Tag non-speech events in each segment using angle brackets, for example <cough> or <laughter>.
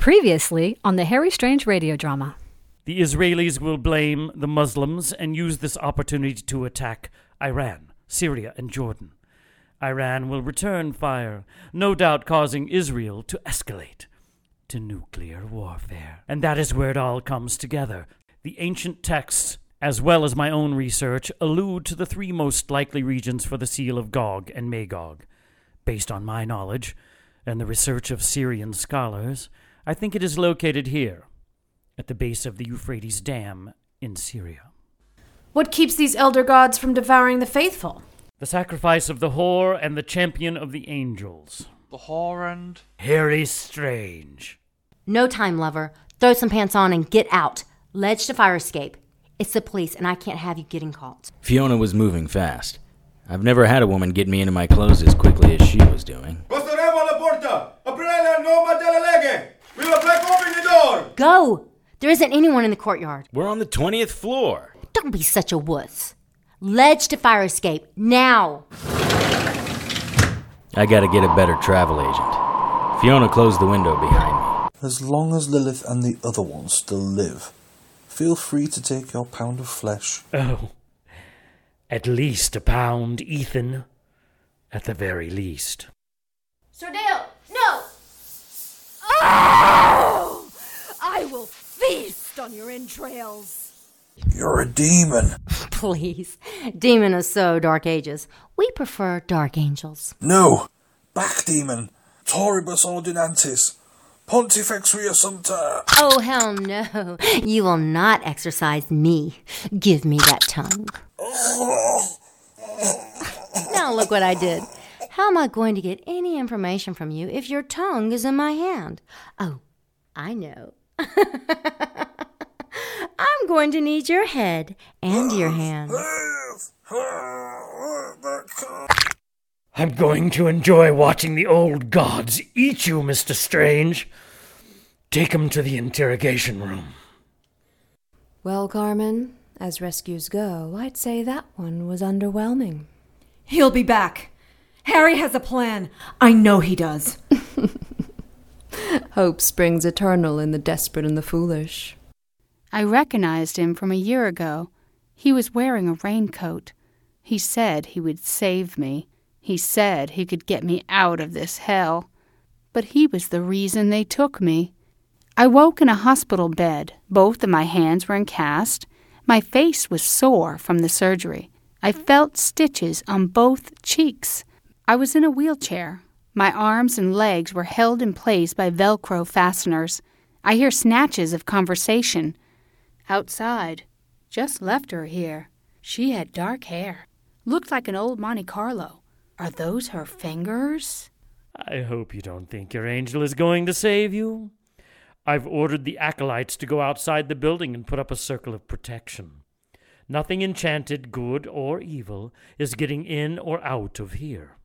Previously on the Harry Strange radio drama. The Israelis will blame the Muslims and use this opportunity to attack Iran, Syria, and Jordan. Iran will return fire, no doubt causing Israel to escalate to nuclear warfare. And that is where it all comes together. The ancient texts, as well as my own research, allude to the three most likely regions for the seal of Gog and Magog. Based on my knowledge and the research of Syrian scholars, I think it is located here, at the base of the Euphrates Dam in Syria. What keeps these elder gods from devouring the faithful? The sacrifice of the whore and the champion of the angels. The whore and. Harry Strange. No time, lover. Throw some pants on and get out. Ledge to fire escape. It's the police, and I can't have you getting caught. Fiona was moving fast. I've never had a woman get me into my clothes as quickly as she was doing. Costeremo alla porta! Aprire a nome delle leghe! We will break open the door! Go! There isn't anyone in the courtyard. We're on the 20th floor. Don't be such a wuss. Ledge to fire escape, now! I gotta get a better travel agent. Fiona closed the window behind me. As long as Lilith and the other ones still live, feel free to take your pound of flesh. Oh, at least a pound, Ethan. At the very least. Sir Dale, no! Oh! I will feast on your entrails. You're a demon. <laughs> Please. Demon is so Dark Ages. We prefer Dark Angels. No! Back demon! Toribus ordinantis! Pontifex reassumpta! Oh, hell no. You will not exorcise me. Give me that tongue. <laughs> now look what I did. How am I going to get any information from you if your tongue is in my hand? Oh, I know. <laughs> I'm going to need your head and your hands. I'm going to enjoy watching the old gods eat you, Mr. Strange. Take him to the interrogation room. Well, Carmen, as rescues go, I'd say that one was underwhelming. He'll be back. Harry has a plan. I know he does. <laughs> Hope springs eternal in the desperate and the foolish. I recognized him from a year ago. He was wearing a raincoat. He said he would save me. He said he could get me out of this hell. But he was the reason they took me. I woke in a hospital bed. Both of my hands were in cast. My face was sore from the surgery. I felt stitches on both cheeks. I was in a wheelchair. My arms and legs were held in place by Velcro fasteners. I hear snatches of conversation. Outside. Just left her here. She had dark hair. Looked like an old Monte Carlo. Are those her fingers? I hope you don't think your angel is going to save you. I've ordered the acolytes to go outside the building and put up a circle of protection. Nothing enchanted, good or evil, is getting in or out of here.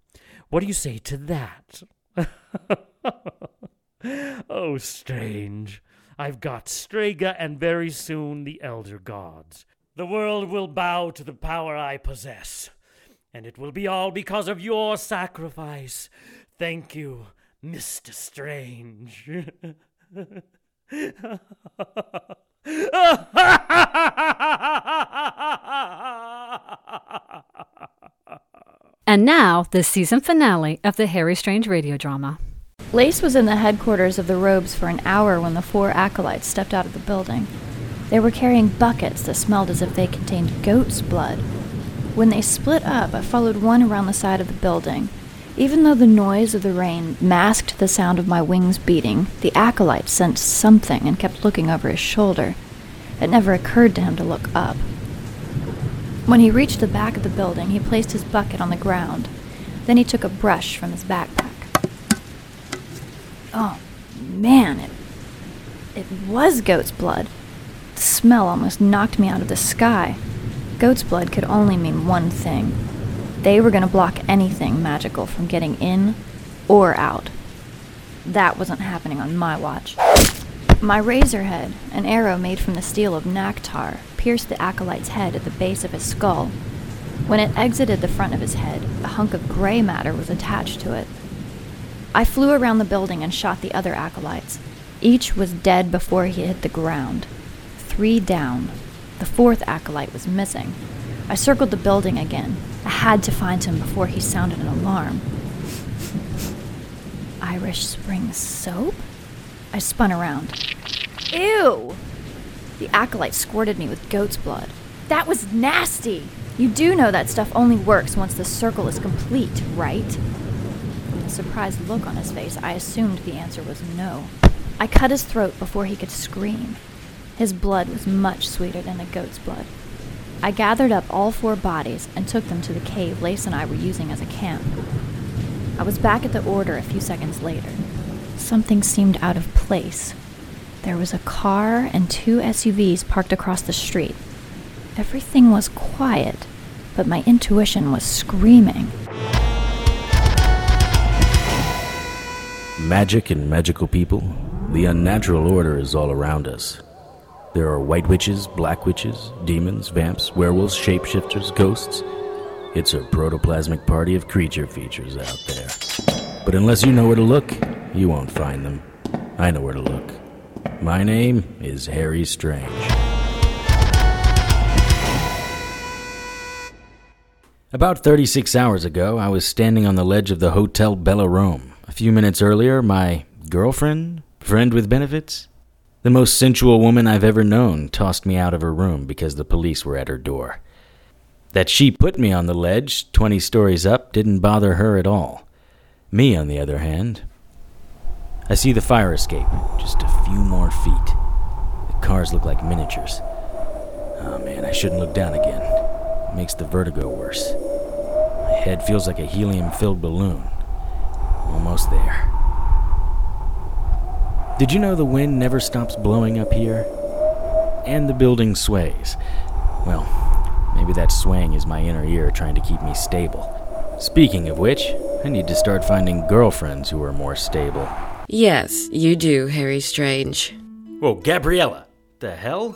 What do you say to that? <laughs> oh, strange. I've got Strega and very soon the elder gods. The world will bow to the power I possess, and it will be all because of your sacrifice. Thank you, Mr. Strange. <laughs> And now, the season finale of the Harry Strange radio drama. Lace was in the headquarters of the Robes for an hour when the four acolytes stepped out of the building. They were carrying buckets that smelled as if they contained goat's blood. When they split up, I followed one around the side of the building. Even though the noise of the rain masked the sound of my wings beating, the acolyte sensed something and kept looking over his shoulder. It never occurred to him to look up. When he reached the back of the building, he placed his bucket on the ground. Then he took a brush from his backpack. Oh, man, it, it was goat's blood. The smell almost knocked me out of the sky. Goat's blood could only mean one thing. They were going to block anything magical from getting in or out. That wasn't happening on my watch. My razor head, an arrow made from the steel of Naktar, pierced the acolyte's head at the base of his skull. When it exited the front of his head, a hunk of gray matter was attached to it. I flew around the building and shot the other acolytes. Each was dead before he hit the ground. Three down. The fourth acolyte was missing. I circled the building again. I had to find him before he sounded an alarm. <laughs> Irish Spring soap? I spun around. Ew! The acolyte squirted me with goat's blood. That was nasty! You do know that stuff only works once the circle is complete, right? From the surprised look on his face, I assumed the answer was no. I cut his throat before he could scream. His blood was much sweeter than the goat's blood. I gathered up all four bodies and took them to the cave Lace and I were using as a camp. I was back at the order a few seconds later. Something seemed out of place. There was a car and two SUVs parked across the street. Everything was quiet, but my intuition was screaming. Magic and magical people, the unnatural order is all around us. There are white witches, black witches, demons, vamps, werewolves, shapeshifters, ghosts. It's a protoplasmic party of creature features out there. But unless you know where to look, you won't find them. I know where to look. My name is Harry Strange. About 36 hours ago, I was standing on the ledge of the Hotel Bella Rome. A few minutes earlier, my girlfriend, friend with benefits, the most sensual woman I've ever known, tossed me out of her room because the police were at her door. That she put me on the ledge, 20 stories up, didn't bother her at all. Me, on the other hand, I see the fire escape, just a few more feet. The cars look like miniatures. Oh man, I shouldn't look down again. It makes the vertigo worse. My head feels like a helium filled balloon. Almost there. Did you know the wind never stops blowing up here? And the building sways. Well, maybe that swaying is my inner ear trying to keep me stable. Speaking of which, I need to start finding girlfriends who are more stable. Yes, you do, Harry Strange. Whoa, Gabriella! The hell?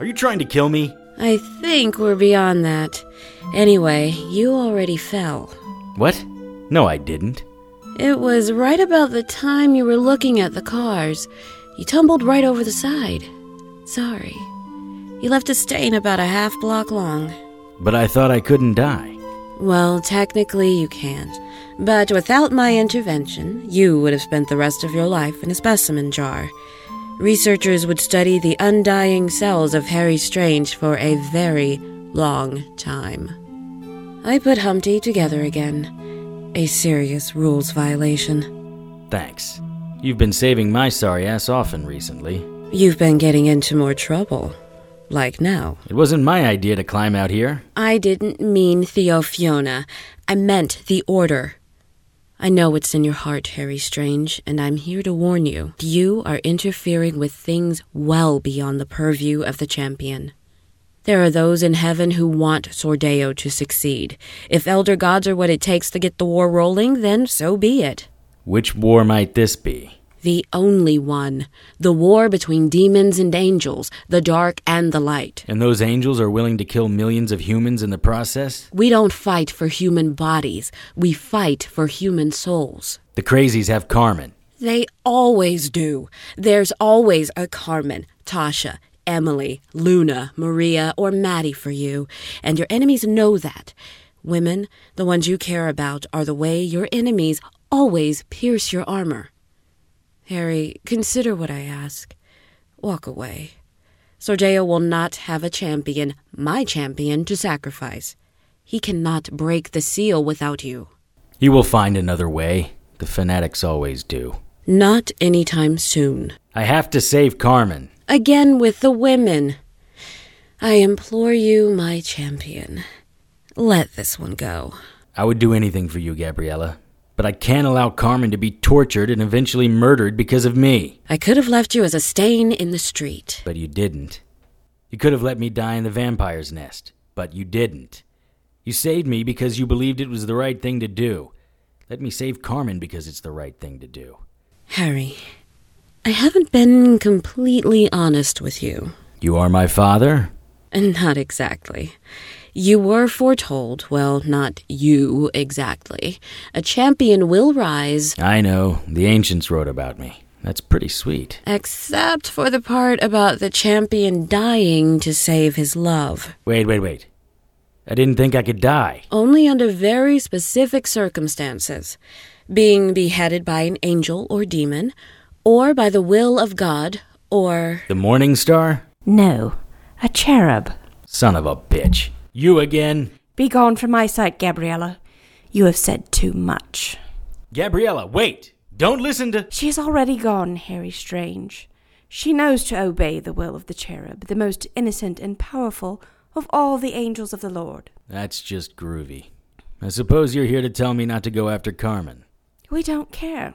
Are you trying to kill me? I think we're beyond that. Anyway, you already fell. What? No, I didn't. It was right about the time you were looking at the cars. You tumbled right over the side. Sorry. You left a stain about a half block long. But I thought I couldn't die. Well, technically you can't. But without my intervention, you would have spent the rest of your life in a specimen jar. Researchers would study the undying cells of Harry Strange for a very long time. I put Humpty together again. A serious rules violation. Thanks. You've been saving my sorry ass often recently. You've been getting into more trouble. Like now. It wasn't my idea to climb out here. I didn't mean Theofiona. I meant the Order. I know what's in your heart, Harry Strange, and I'm here to warn you. You are interfering with things well beyond the purview of the champion. There are those in heaven who want Sordeo to succeed. If elder gods are what it takes to get the war rolling, then so be it. Which war might this be? The only one. The war between demons and angels, the dark and the light. And those angels are willing to kill millions of humans in the process? We don't fight for human bodies, we fight for human souls. The crazies have Carmen. They always do. There's always a Carmen, Tasha, Emily, Luna, Maria, or Maddie for you, and your enemies know that. Women, the ones you care about, are the way your enemies always pierce your armor. Harry, consider what I ask. Walk away. Sordeo will not have a champion, my champion, to sacrifice. He cannot break the seal without you. He will find another way. The fanatics always do. Not any time soon. I have to save Carmen. Again with the women. I implore you, my champion. Let this one go. I would do anything for you, Gabriella. But I can't allow Carmen to be tortured and eventually murdered because of me. I could have left you as a stain in the street. But you didn't. You could have let me die in the vampire's nest. But you didn't. You saved me because you believed it was the right thing to do. Let me save Carmen because it's the right thing to do. Harry, I haven't been completely honest with you. You are my father? Not exactly. You were foretold, well, not you exactly. A champion will rise. I know. The ancients wrote about me. That's pretty sweet. Except for the part about the champion dying to save his love. Wait, wait, wait. I didn't think I could die. Only under very specific circumstances. Being beheaded by an angel or demon, or by the will of God, or. The Morning Star? No, a cherub. Son of a bitch. You again? Be gone from my sight, Gabriella. You have said too much. Gabriella, wait! Don't listen to. She is already gone, Harry Strange. She knows to obey the will of the cherub, the most innocent and powerful of all the angels of the Lord. That's just groovy. I suppose you're here to tell me not to go after Carmen. We don't care.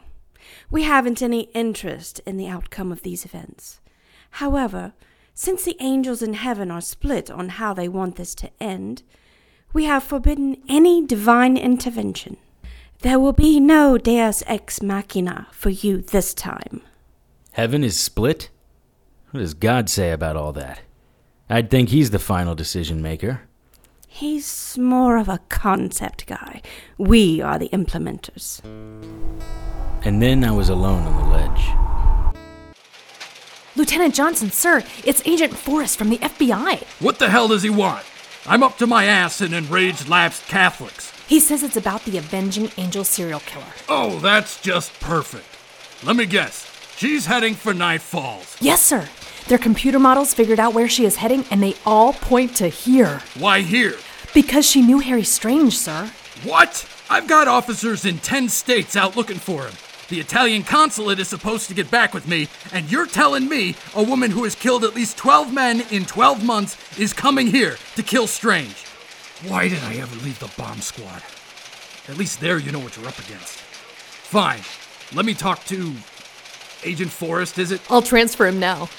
We haven't any interest in the outcome of these events. However, since the angels in heaven are split on how they want this to end, we have forbidden any divine intervention. There will be no deus ex machina for you this time. Heaven is split? What does God say about all that? I'd think he's the final decision maker. He's more of a concept guy. We are the implementers. And then I was alone on the ledge. Lieutenant Johnson, sir, it's Agent Forrest from the FBI. What the hell does he want? I'm up to my ass in enraged lapsed Catholics. He says it's about the Avenging Angel serial killer. Oh, that's just perfect. Let me guess. She's heading for Night Falls. Yes, sir. Their computer models figured out where she is heading, and they all point to here. Why here? Because she knew Harry Strange, sir. What? I've got officers in 10 states out looking for him. The Italian consulate is supposed to get back with me, and you're telling me a woman who has killed at least 12 men in 12 months is coming here to kill Strange. Why did I ever leave the bomb squad? At least there you know what you're up against. Fine. Let me talk to Agent Forrest, is it? I'll transfer him now.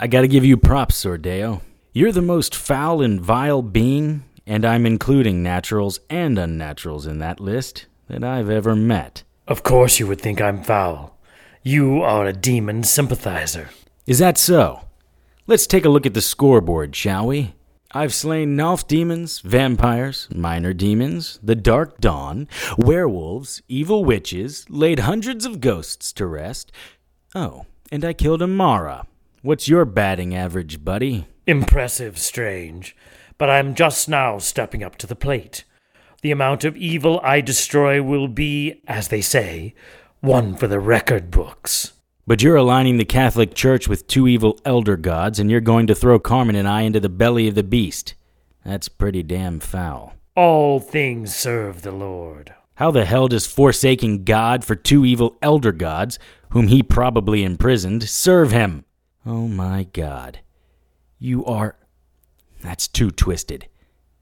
I gotta give you props, Sordeo. You're the most foul and vile being, and I'm including naturals and unnaturals in that list, that I've ever met. Of course you would think I'm foul. You are a demon sympathizer. Is that so? Let's take a look at the scoreboard, shall we? I've slain Nalf demons, vampires, minor demons, the Dark Dawn, werewolves, evil witches, laid hundreds of ghosts to rest. Oh, and I killed a Mara. What's your batting average, buddy? Impressive, Strange. But I'm just now stepping up to the plate. The amount of evil I destroy will be, as they say, one for the record books. But you're aligning the Catholic Church with two evil elder gods, and you're going to throw Carmen and I into the belly of the beast. That's pretty damn foul. All things serve the Lord. How the hell does forsaking God for two evil elder gods, whom he probably imprisoned, serve him? Oh my god. You are. That's too twisted.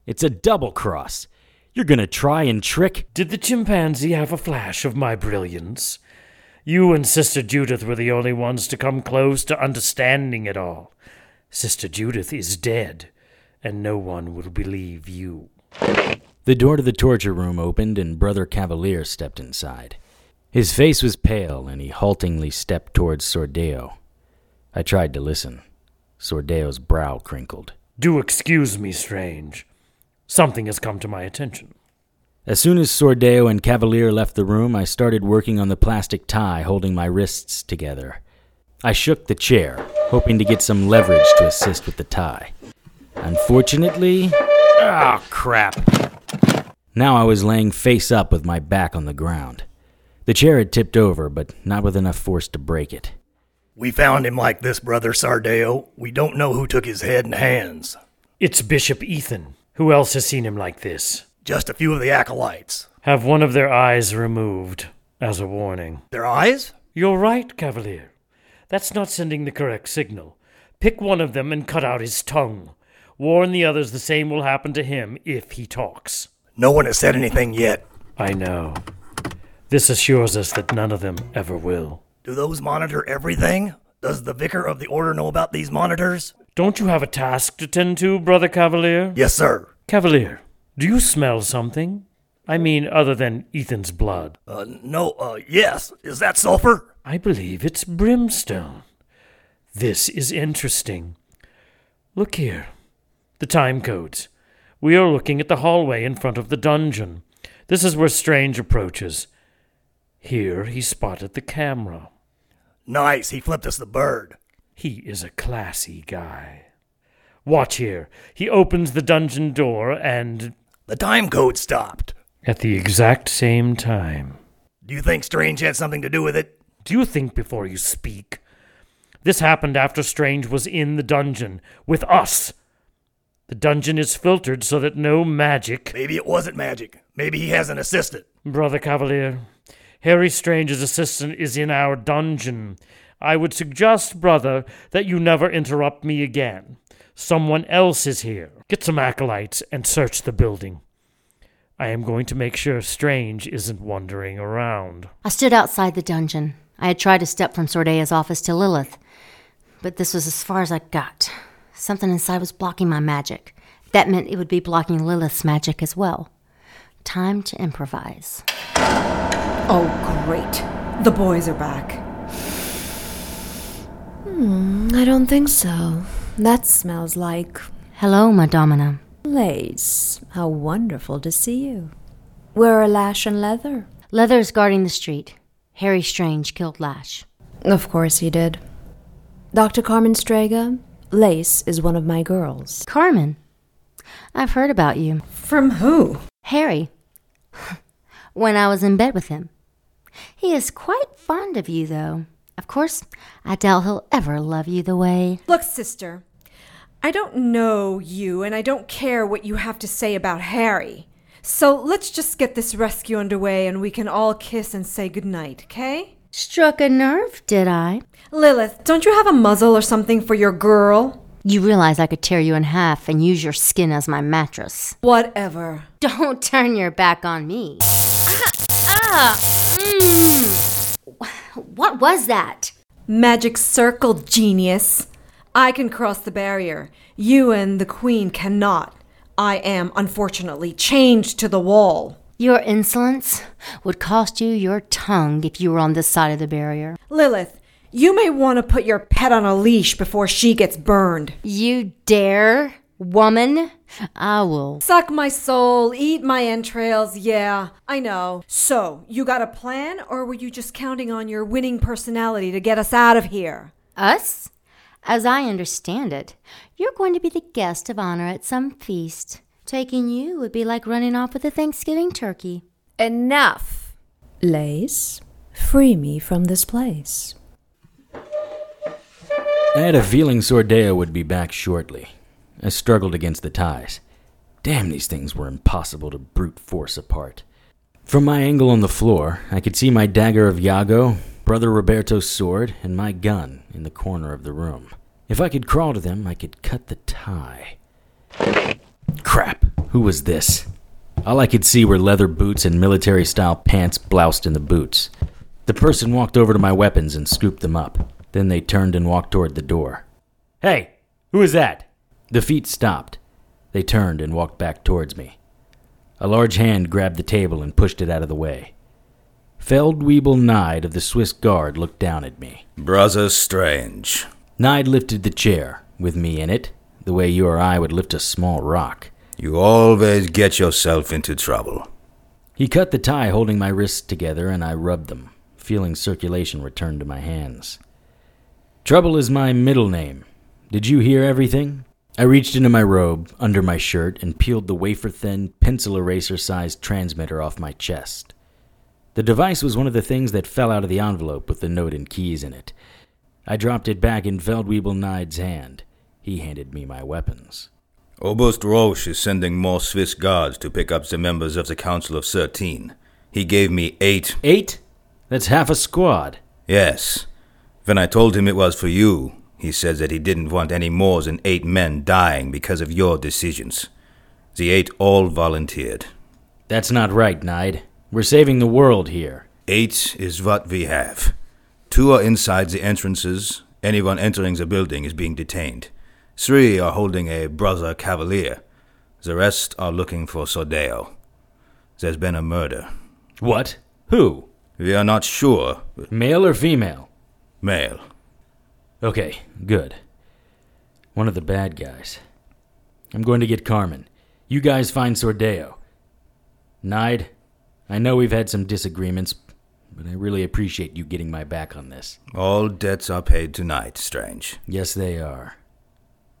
It's a double cross. You're gonna try and trick. Did the chimpanzee have a flash of my brilliance? You and Sister Judith were the only ones to come close to understanding it all. Sister Judith is dead, and no one will believe you. The door to the torture room opened, and Brother Cavalier stepped inside. His face was pale, and he haltingly stepped towards Sordeo. I tried to listen. Sordeo's brow crinkled. Do excuse me, Strange. Something has come to my attention. As soon as Sordeo and Cavalier left the room, I started working on the plastic tie holding my wrists together. I shook the chair, hoping to get some leverage to assist with the tie. Unfortunately. Ah, oh, crap. Now I was laying face up with my back on the ground. The chair had tipped over, but not with enough force to break it. We found him like this, Brother Sordeo. We don't know who took his head and hands. It's Bishop Ethan. Who else has seen him like this? Just a few of the acolytes. Have one of their eyes removed, as a warning. Their eyes? You're right, Cavalier. That's not sending the correct signal. Pick one of them and cut out his tongue. Warn the others the same will happen to him if he talks. No one has said anything yet. I know. This assures us that none of them ever will. Do those monitor everything? Does the vicar of the order know about these monitors? Don't you have a task to tend to, Brother Cavalier? Yes, sir. Cavalier, do you smell something? I mean, other than Ethan's blood. Uh, no, uh, yes. Is that sulfur? I believe it's brimstone. This is interesting. Look here. The time codes. We are looking at the hallway in front of the dungeon. This is where Strange approaches. Here he spotted the camera. Nice, he flipped us the bird. He is a classy guy. Watch here. He opens the dungeon door and. The time code stopped. At the exact same time. Do you think Strange had something to do with it? Do you think before you speak? This happened after Strange was in the dungeon with us. The dungeon is filtered so that no magic. Maybe it wasn't magic. Maybe he has an assistant. Brother Cavalier, Harry Strange's assistant is in our dungeon. I would suggest, brother, that you never interrupt me again. Someone else is here. Get some acolytes and search the building. I am going to make sure Strange isn't wandering around. I stood outside the dungeon. I had tried to step from Sordeo's office to Lilith, but this was as far as I got. Something inside was blocking my magic. That meant it would be blocking Lilith's magic as well. Time to improvise. Oh, great. The boys are back. Hmm, I don't think so. That smells like. Hello, my Domina. Lace. How wonderful to see you. Where are Lash and Leather? Leather's guarding the street. Harry Strange killed Lash. Of course he did. Dr. Carmen Strega, Lace is one of my girls. Carmen? I've heard about you. From who? Harry. <laughs> when I was in bed with him. He is quite fond of you, though. Of course, I doubt he'll ever love you the way. Look, sister, I don't know you, and I don't care what you have to say about Harry. So let's just get this rescue underway and we can all kiss and say goodnight, okay? Struck a nerve, did I? Lilith, don't you have a muzzle or something for your girl? You realize I could tear you in half and use your skin as my mattress. Whatever. <laughs> Don't turn your back on me. Ah! ah mm. <laughs> What was that? Magic circle, genius. I can cross the barrier. You and the queen cannot. I am, unfortunately, chained to the wall. Your insolence would cost you your tongue if you were on this side of the barrier. Lilith, you may want to put your pet on a leash before she gets burned. You dare, woman? I will. Suck my soul, eat my entrails, yeah, I know. So, you got a plan, or were you just counting on your winning personality to get us out of here? Us? As I understand it, you're going to be the guest of honor at some feast. Taking you would be like running off with a Thanksgiving turkey. Enough. Lace, free me from this place. I had a feeling Sordeo would be back shortly. I struggled against the ties. Damn, these things were impossible to brute force apart. From my angle on the floor, I could see my dagger of Iago, Brother Roberto's sword, and my gun in the corner of the room. If I could crawl to them, I could cut the tie. Crap, who was this? All I could see were leather boots and military style pants bloused in the boots. The person walked over to my weapons and scooped them up. Then they turned and walked toward the door. Hey, who is that? The feet stopped. They turned and walked back towards me. A large hand grabbed the table and pushed it out of the way. Feldwebel Nide of the Swiss Guard looked down at me. Brother Strange. Nide lifted the chair, with me in it, the way you or I would lift a small rock. You always get yourself into trouble. He cut the tie holding my wrists together, and I rubbed them, feeling circulation return to my hands. Trouble is my middle name. Did you hear everything? I reached into my robe, under my shirt, and peeled the wafer thin, pencil eraser sized transmitter off my chest. The device was one of the things that fell out of the envelope with the note and keys in it. I dropped it back in Feldwebel Nide's hand. He handed me my weapons. Oberst Roche is sending more Swiss guards to pick up the members of the Council of Thirteen. He gave me eight. Eight? That's half a squad. Yes. When I told him it was for you, he said that he didn't want any more than eight men dying because of your decisions. The eight all volunteered. That's not right, Nide. We're saving the world here. Eight is what we have. Two are inside the entrances. Anyone entering the building is being detained. Three are holding a brother cavalier. The rest are looking for Sordeo. There's been a murder. What? Who? We are not sure. Male or female? Male. Okay, good. One of the bad guys. I'm going to get Carmen. You guys find Sordeo. Nide, I know we've had some disagreements, but I really appreciate you getting my back on this. All debts are paid tonight, Strange. Yes, they are.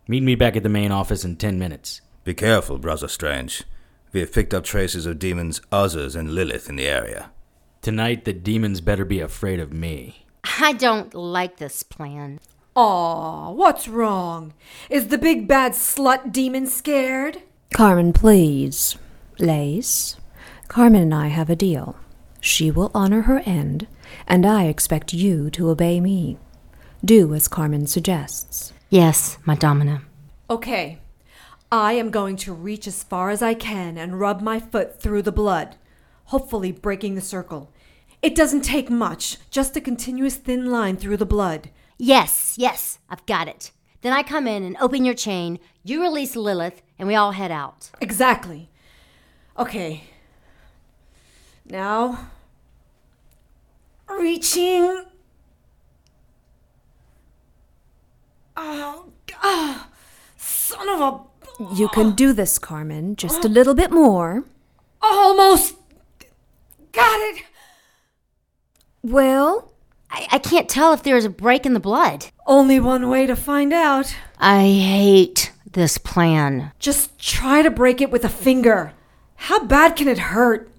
Meet me back at the main office in ten minutes. Be careful, Brother Strange. We have picked up traces of demons Others and Lilith in the area. Tonight, the demons better be afraid of me. I don't like this plan. Aw, what's wrong? Is the big bad slut demon scared? Carmen, please. Lace, Carmen and I have a deal. She will honor her end, and I expect you to obey me. Do as Carmen suggests. Yes, my domina. Okay. I am going to reach as far as I can and rub my foot through the blood, hopefully breaking the circle. It doesn't take much, just a continuous thin line through the blood. Yes, yes, I've got it. Then I come in and open your chain, you release Lilith, and we all head out. Exactly. Okay. Now, reaching. Oh, God. Son of a. You can do this, Carmen. Just a little bit more. Almost. Got it. Well, I, I can't tell if there's a break in the blood. Only one way to find out. I hate this plan. Just try to break it with a finger. How bad can it hurt?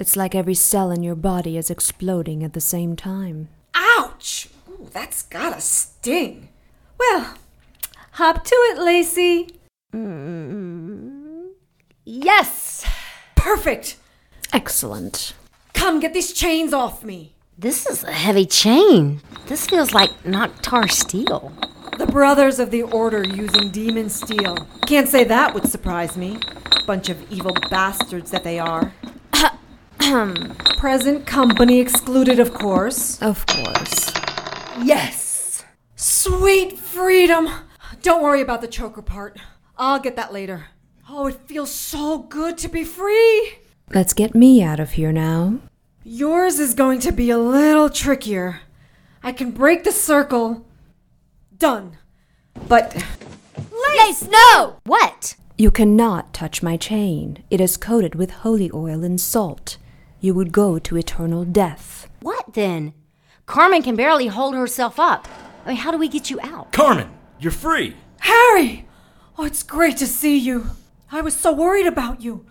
It's like every cell in your body is exploding at the same time. Ouch! Ooh, that's gotta sting. Well, hop to it, Lacey. Mm, yes! Perfect! Excellent. Come get these chains off me. This is a heavy chain. This feels like Noctar steel. The brothers of the Order using demon steel. Can't say that would surprise me. Bunch of evil bastards that they are. <clears throat> Present company excluded, of course. Of course. Yes! Sweet freedom! Don't worry about the choker part. I'll get that later. Oh, it feels so good to be free! Let's get me out of here now. Yours is going to be a little trickier. I can break the circle. Done. But. Lace, no! What? You cannot touch my chain. It is coated with holy oil and salt. You would go to eternal death. What then? Carmen can barely hold herself up. I mean, how do we get you out? Carmen, you're free. Harry! Oh, it's great to see you. I was so worried about you.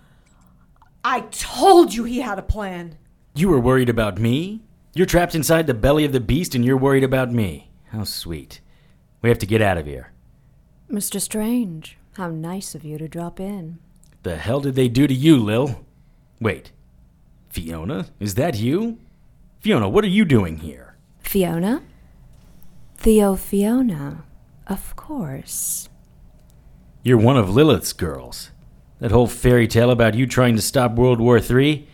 I told you he had a plan. You were worried about me? You're trapped inside the belly of the beast and you're worried about me. How sweet. We have to get out of here. Mr. Strange, how nice of you to drop in. The hell did they do to you, Lil? Wait. Fiona? Is that you? Fiona, what are you doing here? Fiona? Theo Fiona, of course. You're one of Lilith's girls. That whole fairy tale about you trying to stop World War III,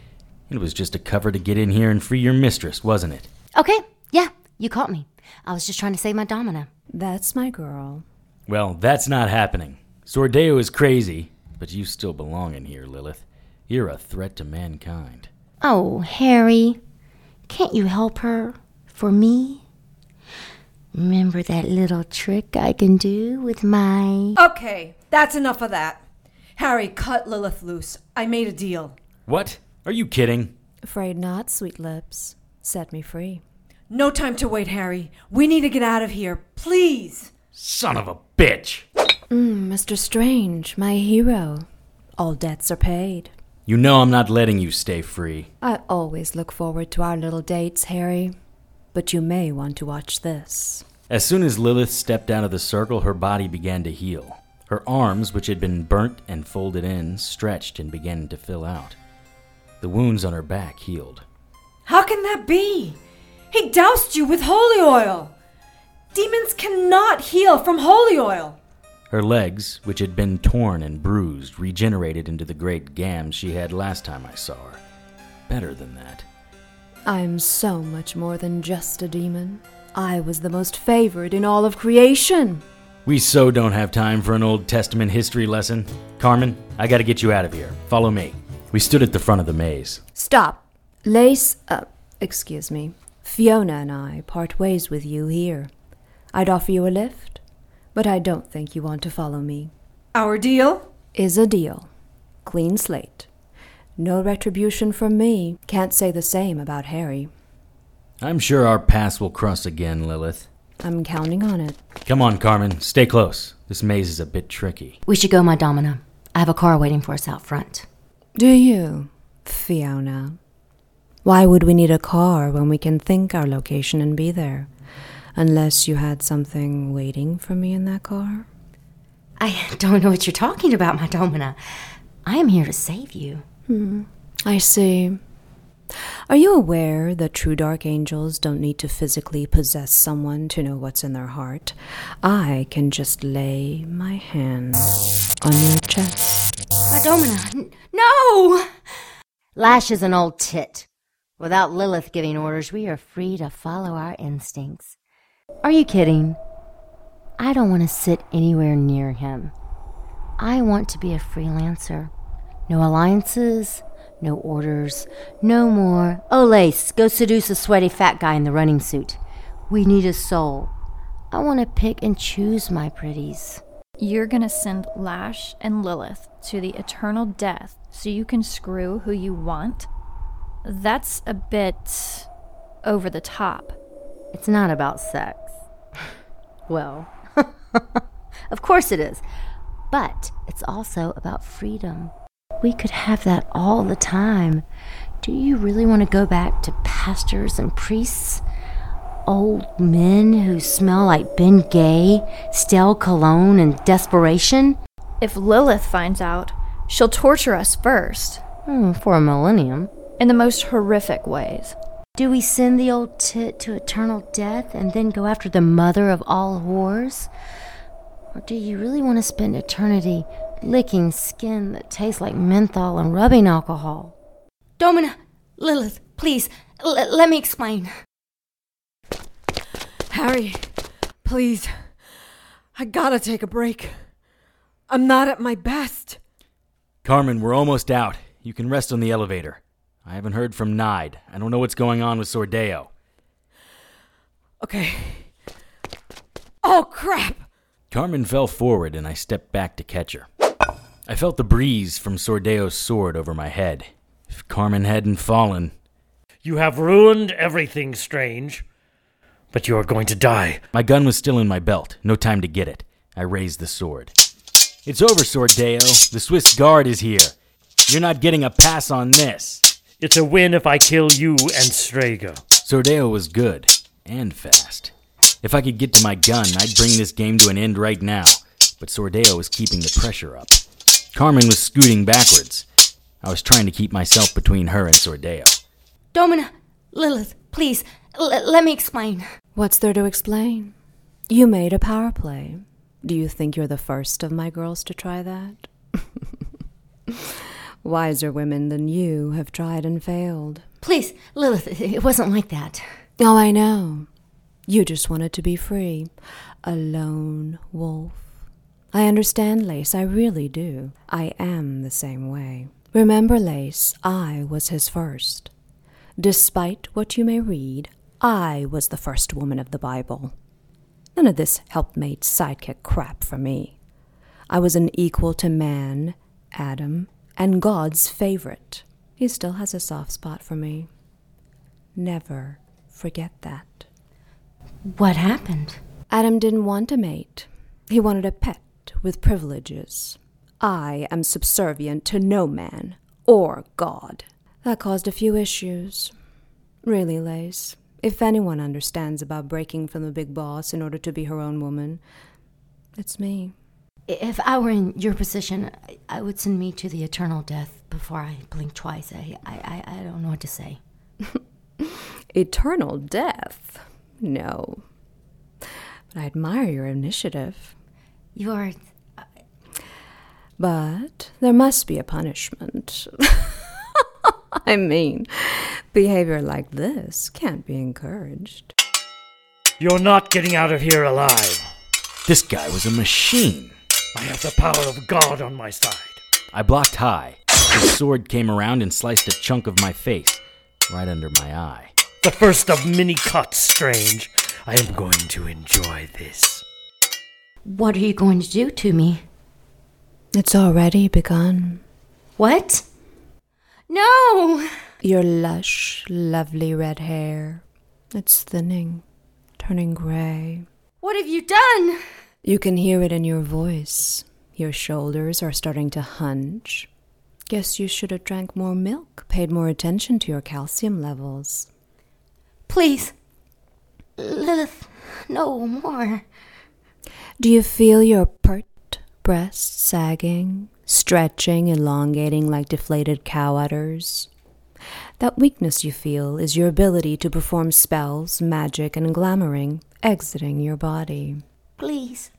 it was just a cover to get in here and free your mistress, wasn't it? Okay, yeah, you caught me. I was just trying to save my domina. That's my girl. Well, that's not happening. Sordeo is crazy, but you still belong in here, Lilith. You're a threat to mankind. Oh, Harry, can't you help her for me? Remember that little trick I can do with my. Okay, that's enough of that. Harry, cut Lilith loose. I made a deal. What? Are you kidding? Afraid not, sweet lips. Set me free. No time to wait, Harry. We need to get out of here. Please. Son of a bitch! Mm, Mr. Strange, my hero. All debts are paid. You know I'm not letting you stay free. I always look forward to our little dates, Harry. But you may want to watch this. As soon as Lilith stepped out of the circle, her body began to heal. Her arms, which had been burnt and folded in, stretched and began to fill out. The wounds on her back healed. How can that be? He doused you with holy oil. Demons cannot heal from holy oil. Her legs, which had been torn and bruised, regenerated into the great gams she had last time I saw her. Better than that. I'm so much more than just a demon. I was the most favored in all of creation. We so don't have time for an Old Testament history lesson. Carmen, I gotta get you out of here. Follow me. We stood at the front of the maze. Stop. Lace, uh, excuse me. Fiona and I part ways with you here. I'd offer you a lift, but I don't think you want to follow me. Our deal? Is a deal. Clean slate. No retribution from me. Can't say the same about Harry. I'm sure our paths will cross again, Lilith. I'm counting on it. Come on, Carmen. Stay close. This maze is a bit tricky. We should go, my Domina. I have a car waiting for us out front. Do you, Fiona? Why would we need a car when we can think our location and be there? Unless you had something waiting for me in that car? I don't know what you're talking about, my Domina. I am here to save you. Hmm. I see. Are you aware that true dark angels don't need to physically possess someone to know what's in their heart? I can just lay my hand on your chest. My Domina, no! Lash is an old tit. Without Lilith giving orders, we are free to follow our instincts. Are you kidding? I don't want to sit anywhere near him. I want to be a freelancer. No alliances, no orders, no more. Oh, Lace, go seduce a sweaty fat guy in the running suit. We need a soul. I want to pick and choose my pretties. You're gonna send Lash and Lilith to the eternal death so you can screw who you want? That's a bit over the top. It's not about sex. well, <laughs> of course it is. But it's also about freedom. We could have that all the time. Do you really want to go back to pastors and priests? Old men who smell like Ben Gay, stale cologne, and desperation? If Lilith finds out, she'll torture us first. Hmm, for a millennium. In the most horrific ways. Do we send the old tit to eternal death and then go after the mother of all whores? Or do you really want to spend eternity licking skin that tastes like menthol and rubbing alcohol? Domina, Lilith, please, l- let me explain. Harry, please. I gotta take a break. I'm not at my best. Carmen, we're almost out. You can rest on the elevator. I haven't heard from Nide. I don't know what's going on with Sordeo. Okay. Oh, crap! Carmen fell forward and I stepped back to catch her. I felt the breeze from Sordeo's sword over my head. If Carmen hadn't fallen. You have ruined everything, Strange. But you are going to die. My gun was still in my belt. No time to get it. I raised the sword. It's over, Sordeo. The Swiss Guard is here. You're not getting a pass on this. It's a win if I kill you and Strega. Sordeo was good and fast. If I could get to my gun, I'd bring this game to an end right now. But Sordeo was keeping the pressure up. Carmen was scooting backwards. I was trying to keep myself between her and Sordeo. Domina, Lilith, please, l- let me explain. What's there to explain? You made a power play. Do you think you're the first of my girls to try that? <laughs> Wiser women than you have tried and failed. Please, Lilith, it wasn't like that. Oh, I know. You just wanted to be free. A lone wolf. I understand, Lace, I really do. I am the same way. Remember, Lace, I was his first. Despite what you may read, I was the first woman of the Bible. None of this helpmate sidekick crap for me. I was an equal to man, Adam, and God's favorite. He still has a soft spot for me. Never forget that. What happened? Adam didn't want a mate. He wanted a pet with privileges. I am subservient to no man or God. That caused a few issues. Really, Lace, if anyone understands about breaking from the big boss in order to be her own woman, it's me. If I were in your position, I, I would send me to the eternal death before I blink twice. I, I, I, I don't know what to say. <laughs> Eternal death? No. But I admire your initiative. You are. Uh, but there must be a punishment. <laughs> I mean, behavior like this can't be encouraged. You're not getting out of here alive. This guy was a machine. I have the power of God on my side. I blocked high. His sword came around and sliced a chunk of my face, right under my eye. The first of many cuts, Strange. I am going to enjoy this. What are you going to do to me? It's already begun. What? No! Your lush, lovely red hair. It's thinning, turning gray. What have you done? You can hear it in your voice. Your shoulders are starting to hunch. Guess you should have drank more milk, paid more attention to your calcium levels. Please. Lilith, no more. Do you feel your pert breasts sagging, stretching, elongating like deflated cow udders? That weakness you feel is your ability to perform spells, magic, and glamoring exiting your body. Please.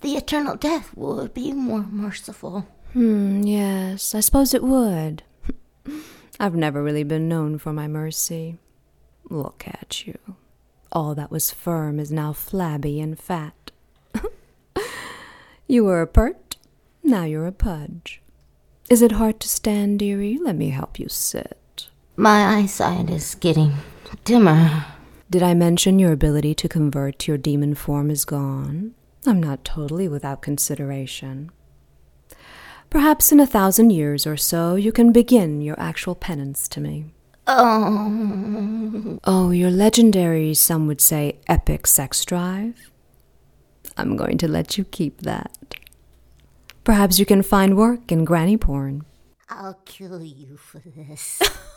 The eternal death would be more merciful. Hmm, yes, I suppose it would. <laughs> I've never really been known for my mercy. Look at you. All that was firm is now flabby and fat. <laughs> you were a pert, now you're a pudge. Is it hard to stand, dearie? Let me help you sit. My eyesight is getting dimmer. Did I mention your ability to convert to your demon form is gone? I'm not totally without consideration. Perhaps in a thousand years or so you can begin your actual penance to me. Oh. Oh, your legendary, some would say, epic sex drive? I'm going to let you keep that. Perhaps you can find work in granny porn. I'll kill you for this. <laughs>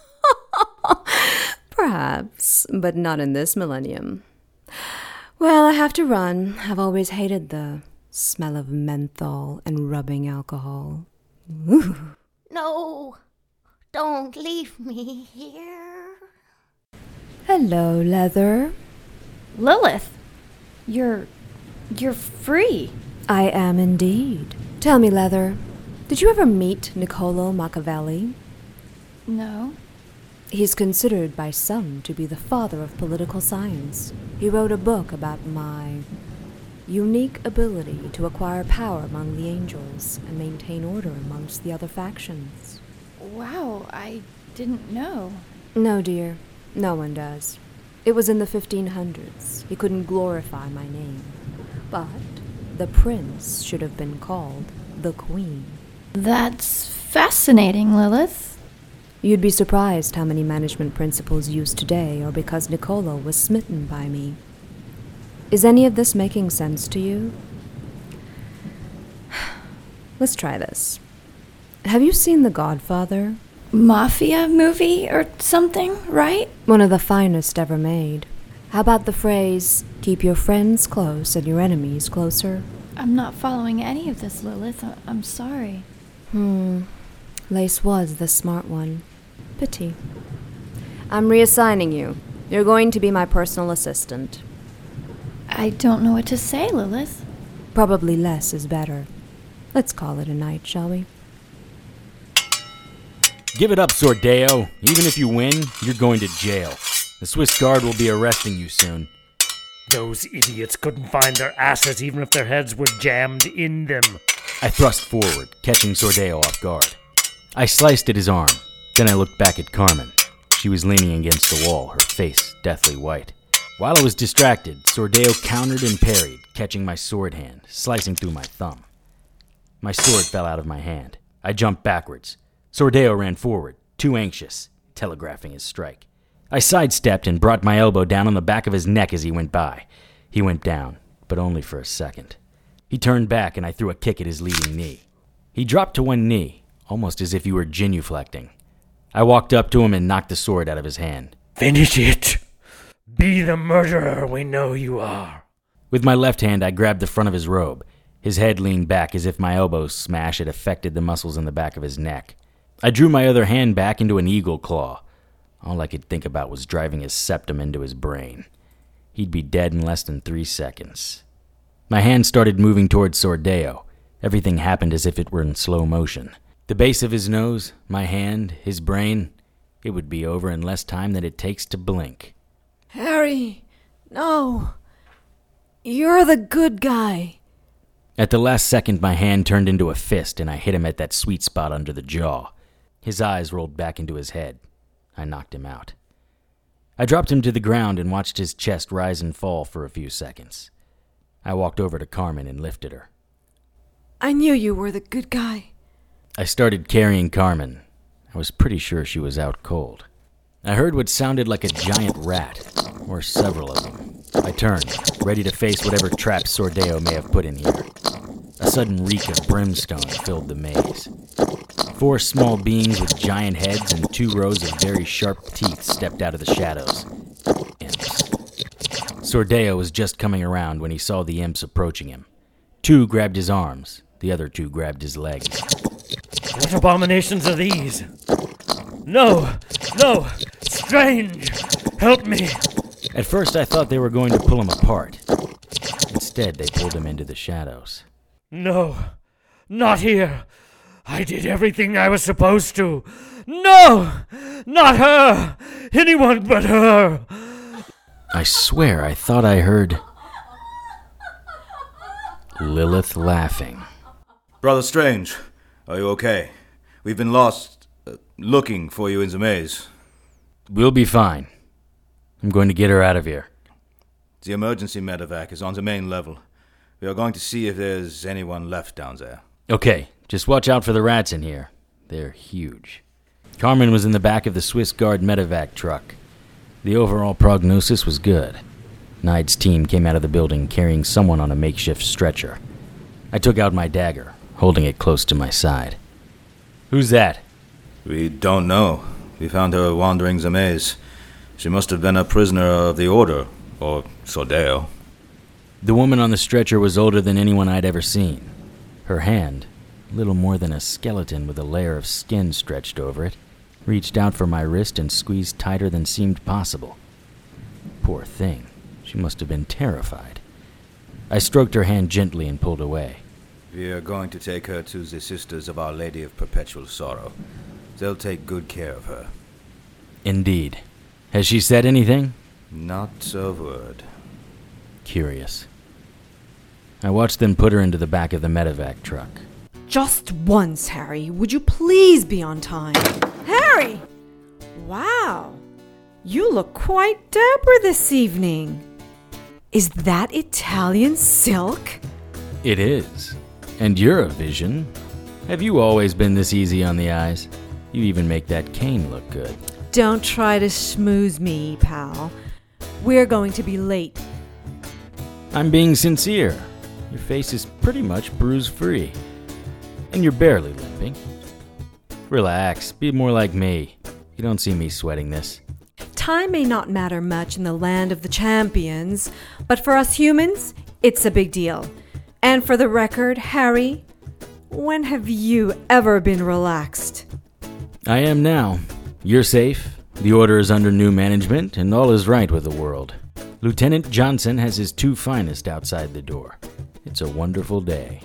<laughs> Perhaps, but not in this millennium. Well, I have to run. I've always hated the smell of menthol and rubbing alcohol. Ooh. No, don't leave me here. Hello, Leather. Lilith, you're. you're free. I am indeed. Tell me, Leather, did you ever meet Niccolo Machiavelli? No. He's considered by some to be the father of political science. He wrote a book about my unique ability to acquire power among the angels and maintain order amongst the other factions. Wow, I didn't know. No, dear, no one does. It was in the 1500s. He couldn't glorify my name. But the prince should have been called the queen. That's fascinating, Lilith. You'd be surprised how many management principles used today are because Niccolo was smitten by me. Is any of this making sense to you? <sighs> Let's try this. Have you seen The Godfather? Mafia movie or something, right? One of the finest ever made. How about the phrase, keep your friends close and your enemies closer? I'm not following any of this, Lilith. I- I'm sorry. Hmm. Lace was the smart one. Pity. I'm reassigning you. You're going to be my personal assistant. I don't know what to say, Lilith. Probably less is better. Let's call it a night, shall we? Give it up, Sordeo. Even if you win, you're going to jail. The Swiss Guard will be arresting you soon. Those idiots couldn't find their asses even if their heads were jammed in them. I thrust forward, catching Sordeo off guard. I sliced at his arm. Then I looked back at Carmen. She was leaning against the wall, her face deathly white. While I was distracted, Sordeo countered and parried, catching my sword hand, slicing through my thumb. My sword fell out of my hand. I jumped backwards. Sordeo ran forward, too anxious, telegraphing his strike. I sidestepped and brought my elbow down on the back of his neck as he went by. He went down, but only for a second. He turned back and I threw a kick at his leading knee. He dropped to one knee, almost as if he were genuflecting. I walked up to him and knocked the sword out of his hand. Finish it! Be the murderer we know you are. With my left hand, I grabbed the front of his robe. His head leaned back as if my elbow smash had affected the muscles in the back of his neck. I drew my other hand back into an eagle claw. All I could think about was driving his septum into his brain. He'd be dead in less than three seconds. My hand started moving towards Sordeo. Everything happened as if it were in slow motion. The base of his nose, my hand, his brain, it would be over in less time than it takes to blink. Harry, no. You're the good guy. At the last second, my hand turned into a fist and I hit him at that sweet spot under the jaw. His eyes rolled back into his head. I knocked him out. I dropped him to the ground and watched his chest rise and fall for a few seconds. I walked over to Carmen and lifted her. I knew you were the good guy. I started carrying Carmen. I was pretty sure she was out cold. I heard what sounded like a giant rat, or several of them. I turned, ready to face whatever trap Sordeo may have put in here. A sudden reek of brimstone filled the maze. Four small beings with giant heads and two rows of very sharp teeth stepped out of the shadows. Imps. Sordeo was just coming around when he saw the imps approaching him. Two grabbed his arms, the other two grabbed his legs. What abominations are these? No! No! Strange! Help me! At first, I thought they were going to pull him apart. Instead, they pulled him into the shadows. No! Not here! I did everything I was supposed to! No! Not her! Anyone but her! I swear I thought I heard Lilith laughing. Brother Strange, are you okay? We've been lost, uh, looking for you in the maze. We'll be fine. I'm going to get her out of here. The emergency medevac is on the main level. We are going to see if there's anyone left down there. Okay, just watch out for the rats in here. They're huge. Carmen was in the back of the Swiss Guard medevac truck. The overall prognosis was good. Nide's team came out of the building carrying someone on a makeshift stretcher. I took out my dagger, holding it close to my side. Who's that? We don't know. We found her wandering the maze. She must have been a prisoner of the Order, or Sordeo. The woman on the stretcher was older than anyone I'd ever seen. Her hand, little more than a skeleton with a layer of skin stretched over it, reached out for my wrist and squeezed tighter than seemed possible. Poor thing. She must have been terrified. I stroked her hand gently and pulled away. We are going to take her to the Sisters of Our Lady of Perpetual Sorrow. They'll take good care of her. Indeed. Has she said anything? Not a word. Curious. I watched them put her into the back of the medevac truck. Just once, Harry. Would you please be on time? Harry! Wow. You look quite dapper this evening. Is that Italian silk? It is. And you're a vision. Have you always been this easy on the eyes? You even make that cane look good. Don't try to schmooze me, pal. We're going to be late. I'm being sincere. Your face is pretty much bruise free. And you're barely limping. Relax, be more like me. You don't see me sweating this. Time may not matter much in the land of the champions, but for us humans, it's a big deal. And for the record, Harry, when have you ever been relaxed? I am now. You're safe. The Order is under new management, and all is right with the world. Lieutenant Johnson has his two finest outside the door. It's a wonderful day.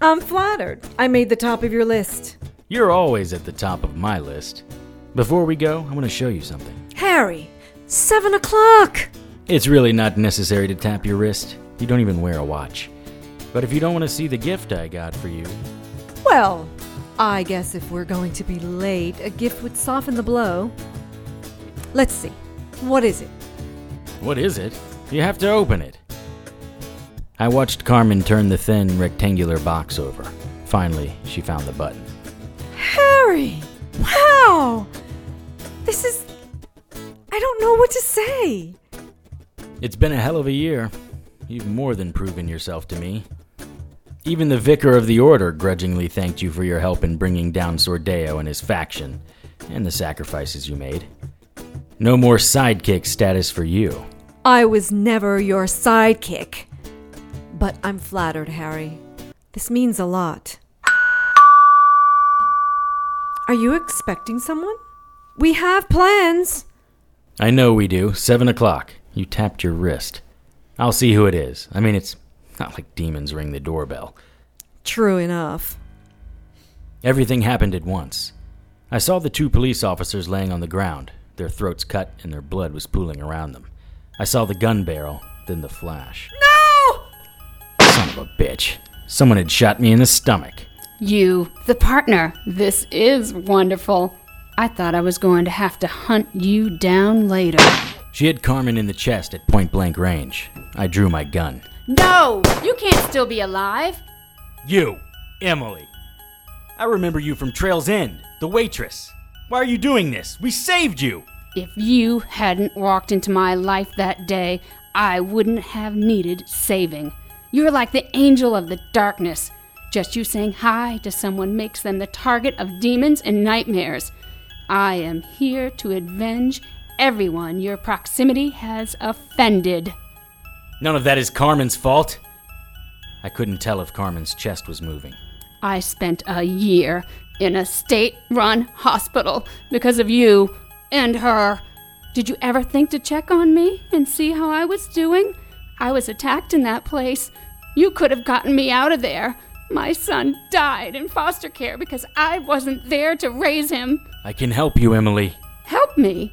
I'm flattered. I made the top of your list. You're always at the top of my list. Before we go, I want to show you something. Harry, seven o'clock! It's really not necessary to tap your wrist. You don't even wear a watch. But if you don't want to see the gift I got for you, Well, I guess if we're going to be late, a gift would soften the blow. Let's see. What is it? what is it? You have to open it. I watched Carmen turn the thin, rectangular box over. Finally, she found the button. Harry! Wow! This is. I don't know what to say. It's been a hell of a year. You've more than proven yourself to me. Even the Vicar of the Order grudgingly thanked you for your help in bringing down Sordeo and his faction, and the sacrifices you made. No more sidekick status for you. I was never your sidekick. But I'm flattered, Harry. This means a lot. Are you expecting someone? We have plans. I know we do. Seven o'clock. You tapped your wrist. I'll see who it is. I mean, it's not like demons ring the doorbell. True enough. Everything happened at once. I saw the two police officers laying on the ground, their throats cut and their blood was pooling around them. I saw the gun barrel, then the flash. No! Son of a bitch. Someone had shot me in the stomach. You, the partner. This is wonderful. I thought I was going to have to hunt you down later. She hit Carmen in the chest at point blank range. I drew my gun. No! You can't still be alive! You, Emily. I remember you from Trail's End, the waitress. Why are you doing this? We saved you! If you hadn't walked into my life that day, I wouldn't have needed saving. You're like the angel of the darkness. Just you saying hi to someone makes them the target of demons and nightmares. I am here to avenge everyone your proximity has offended. None of that is Carmen's fault. I couldn't tell if Carmen's chest was moving. I spent a year in a state run hospital because of you and her. Did you ever think to check on me and see how I was doing? I was attacked in that place. You could have gotten me out of there. My son died in foster care because I wasn't there to raise him. I can help you, Emily. Help me?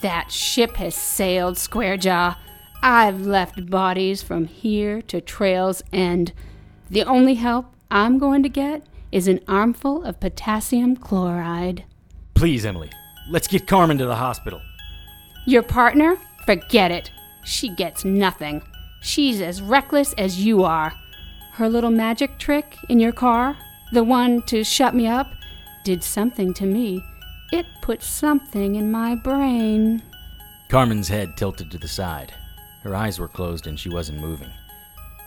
That ship has sailed, Squarejaw. I've left bodies from here to Trail's End. The only help I'm going to get is an armful of potassium chloride. Please, Emily, let's get Carmen to the hospital. Your partner? Forget it. She gets nothing. She's as reckless as you are. Her little magic trick in your car, the one to shut me up, did something to me. It put something in my brain. Carmen's head tilted to the side. Her eyes were closed and she wasn't moving.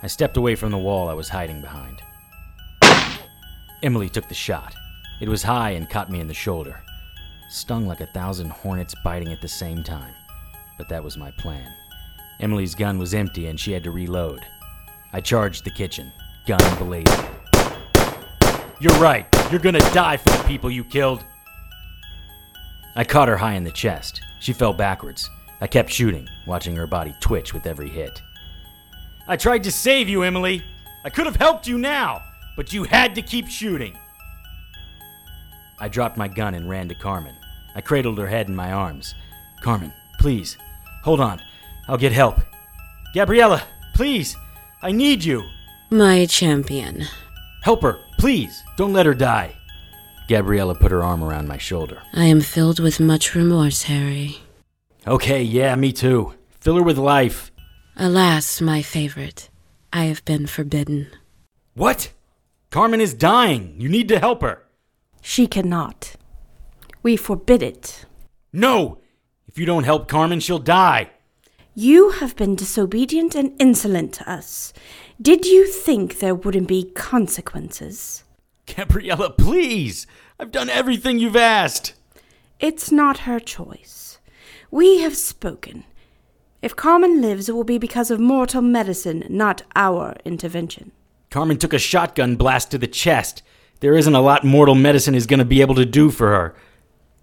I stepped away from the wall I was hiding behind. Emily took the shot. It was high and caught me in the shoulder. Stung like a thousand hornets biting at the same time. But that was my plan. Emily's gun was empty and she had to reload. I charged the kitchen, gun blazing. You're right. You're gonna die for the people you killed. I caught her high in the chest. She fell backwards. I kept shooting, watching her body twitch with every hit. I tried to save you, Emily. I could have helped you now, but you had to keep shooting. I dropped my gun and ran to Carmen. I cradled her head in my arms. Carmen, please, hold on. I'll get help. Gabriella, please, I need you. My champion. Help her, please. Don't let her die. Gabriella put her arm around my shoulder. I am filled with much remorse, Harry. Okay, yeah, me too. Fill her with life. Alas, my favorite, I have been forbidden. What? Carmen is dying. You need to help her. She cannot. We forbid it. No! If you don't help Carmen, she'll die. You have been disobedient and insolent to us. Did you think there wouldn't be consequences? Gabriella, please! I've done everything you've asked. It's not her choice. We have spoken. If Carmen lives, it will be because of mortal medicine, not our intervention. Carmen took a shotgun blast to the chest. There isn't a lot mortal medicine is going to be able to do for her.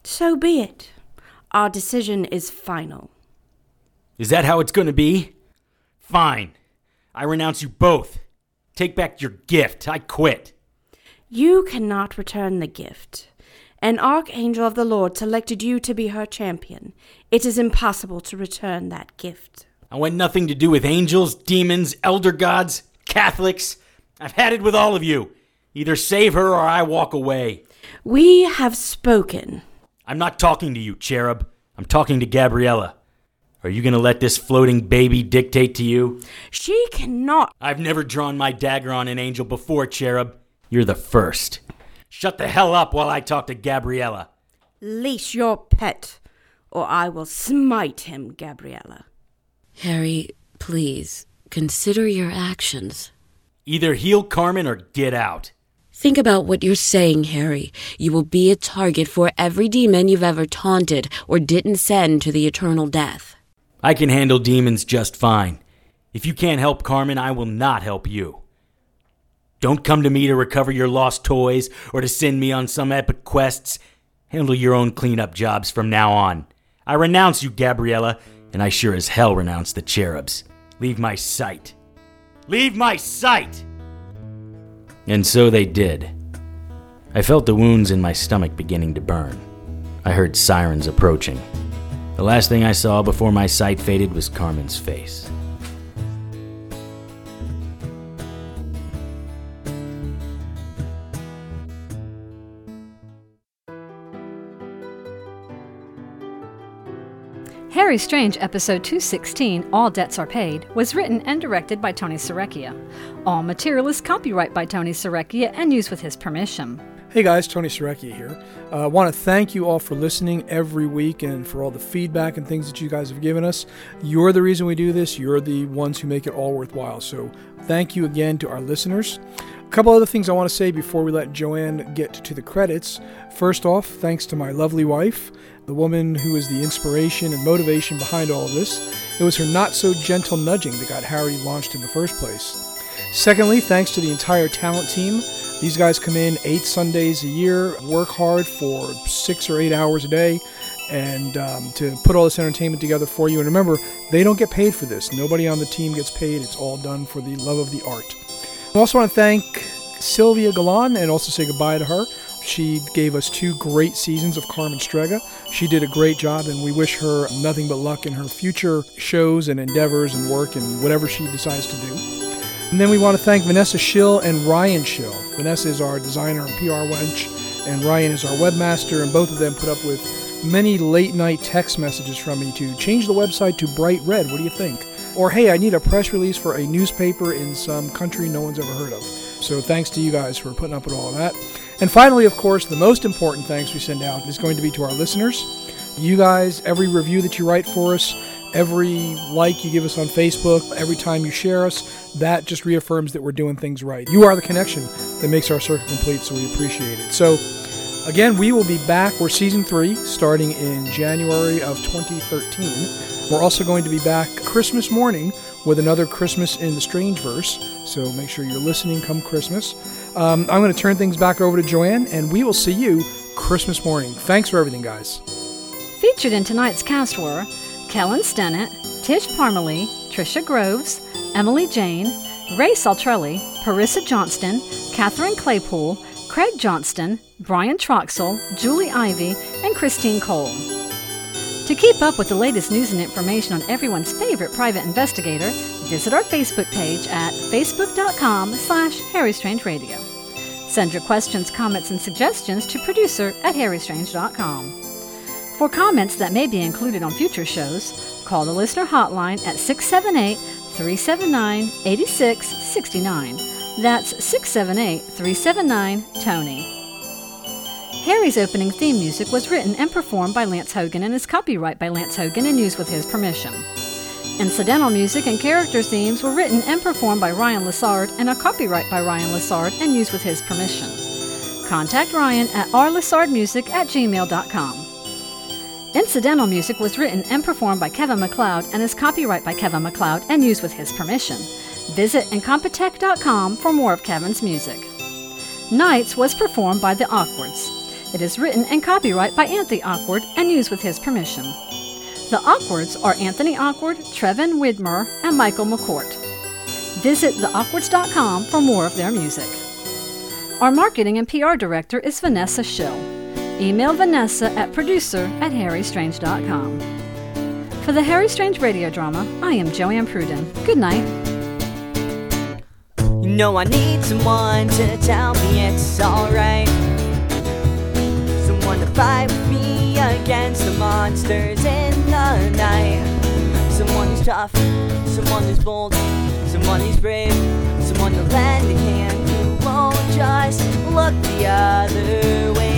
So be it. Our decision is final. Is that how it's going to be? Fine. I renounce you both. Take back your gift. I quit. You cannot return the gift. An archangel of the Lord selected you to be her champion. It is impossible to return that gift. I want nothing to do with angels, demons, elder gods, Catholics. I've had it with all of you. Either save her or I walk away. We have spoken. I'm not talking to you, Cherub. I'm talking to Gabriella. Are you going to let this floating baby dictate to you? She cannot. I've never drawn my dagger on an angel before, Cherub. You're the first. Shut the hell up while I talk to Gabriella. Leash your pet, or I will smite him, Gabriella. Harry, please, consider your actions. Either heal Carmen or get out. Think about what you're saying, Harry. You will be a target for every demon you've ever taunted or didn't send to the eternal death. I can handle demons just fine. If you can't help Carmen, I will not help you. Don't come to me to recover your lost toys or to send me on some epic quests. Handle your own cleanup jobs from now on. I renounce you, Gabriella, and I sure as hell renounce the cherubs. Leave my sight. Leave my sight! And so they did. I felt the wounds in my stomach beginning to burn. I heard sirens approaching. The last thing I saw before my sight faded was Carmen's face. Harry Strange, episode 216, All Debts Are Paid, was written and directed by Tony Serecchia. All material is copyright by Tony Serecchia and used with his permission. Hey guys, Tony Sarecki here. I uh, want to thank you all for listening every week and for all the feedback and things that you guys have given us. You're the reason we do this. You're the ones who make it all worthwhile. So thank you again to our listeners. A couple other things I want to say before we let Joanne get to the credits. First off, thanks to my lovely wife, the woman who is the inspiration and motivation behind all of this. It was her not so gentle nudging that got Harry launched in the first place. Secondly, thanks to the entire talent team. These guys come in eight Sundays a year, work hard for six or eight hours a day, and um, to put all this entertainment together for you. And remember, they don't get paid for this. Nobody on the team gets paid. It's all done for the love of the art. I also want to thank Sylvia Galan and also say goodbye to her. She gave us two great seasons of Carmen Strega. She did a great job, and we wish her nothing but luck in her future shows and endeavors and work and whatever she decides to do. And then we want to thank Vanessa Schill and Ryan Schill. Vanessa is our designer and PR wench, and Ryan is our webmaster, and both of them put up with many late night text messages from me to change the website to bright red. What do you think? Or hey, I need a press release for a newspaper in some country no one's ever heard of. So thanks to you guys for putting up with all that. And finally, of course, the most important thanks we send out is going to be to our listeners. You guys, every review that you write for us, every like you give us on Facebook, every time you share us, that just reaffirms that we're doing things right. You are the connection that makes our circle complete, so we appreciate it. So, again, we will be back. We're season three, starting in January of 2013. We're also going to be back Christmas morning with another Christmas in the Strange Verse. So make sure you're listening come Christmas. Um, I'm going to turn things back over to Joanne, and we will see you Christmas morning. Thanks for everything, guys. Featured in tonight's cast were Kellen Stennett, Tish Parmalee, Trisha Groves, Emily Jane, Ray Saltrelli, Parissa Johnston, Catherine Claypool, Craig Johnston, Brian Troxel, Julie Ivy, and Christine Cole. To keep up with the latest news and information on everyone's favorite private investigator, visit our Facebook page at facebook.com slash harrystrange.radio. Send your questions, comments, and suggestions to producer at harrystrange.com. For comments that may be included on future shows, call the listener hotline at 678 379 8669. That's 678 379 Tony. Harry's opening theme music was written and performed by Lance Hogan and is copyright by Lance Hogan and used with his permission. Incidental music and character themes were written and performed by Ryan Lessard and are copyright by Ryan Lessard and used with his permission. Contact Ryan at rlessardmusic at gmail.com. Incidental music was written and performed by Kevin MacLeod and is copyright by Kevin MacLeod and used with his permission. Visit Incompetech.com for more of Kevin's music. Nights was performed by The Awkwards. It is written and copyright by Anthony Awkward and used with his permission. The Awkwards are Anthony Awkward, Trevin Widmer, and Michael McCourt. Visit theawkwards.com for more of their music. Our marketing and PR director is Vanessa Schill. Email Vanessa at producer at harrystrange.com. For the Harry Strange radio drama, I am Joanne Pruden. Good night. You know I need someone to tell me it's alright. Someone to fight with me against the monsters in night. Someone who's tough, someone who's bold, someone who's brave, someone to lend a hand who won't just look the other way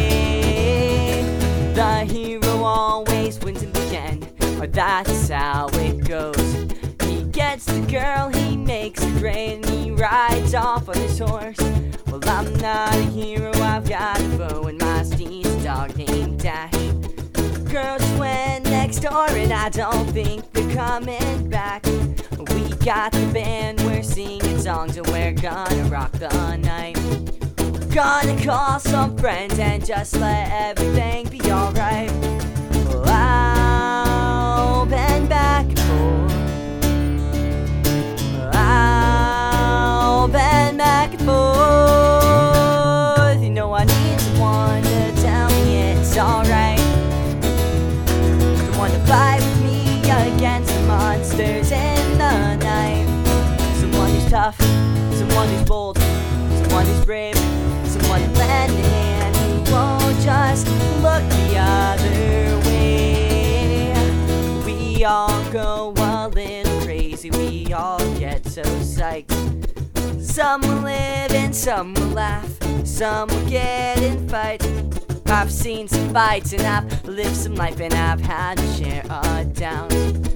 the hero always wins in the end, or that's how it goes. He gets the girl, he makes it rain, he rides off on his horse. Well, I'm not a hero, I've got a bow and my steed's dog named Dash. Girls went next door, and I don't think they're coming back. We got the band, we're singing songs, and we're gonna rock the night. Gonna call some friends and just let everything be alright. Well, I'll bend back someone who's bold, someone who's brave someone lend a hand who won't just look the other way. We all go wild little crazy, we all get so psyched. Some will live and some will laugh. some will get in fights. I've seen some fights and I've lived some life and I've had to share a downs.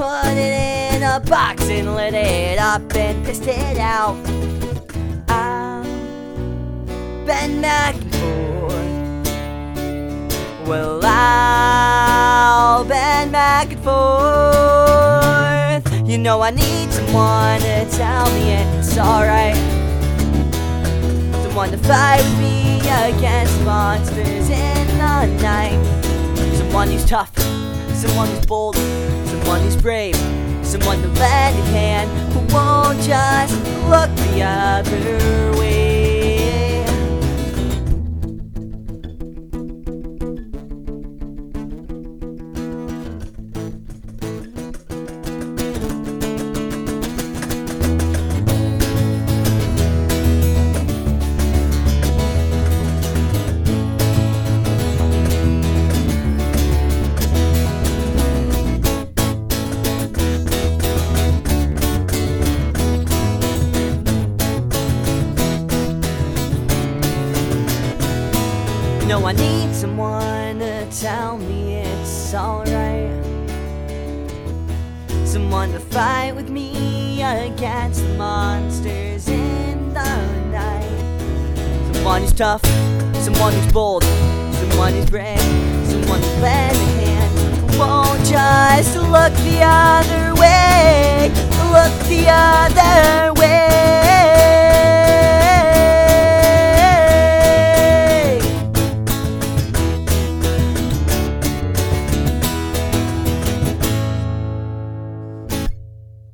Put it in a box and lit it up and pissed it out. I've been back and forth. Well, I'll been back and forth. You know I need someone to tell me it's alright. Someone to fight with me against monsters in the night. Someone who's tough, someone who's bold, someone who's brave, someone to lend a hand who won't just look the other way.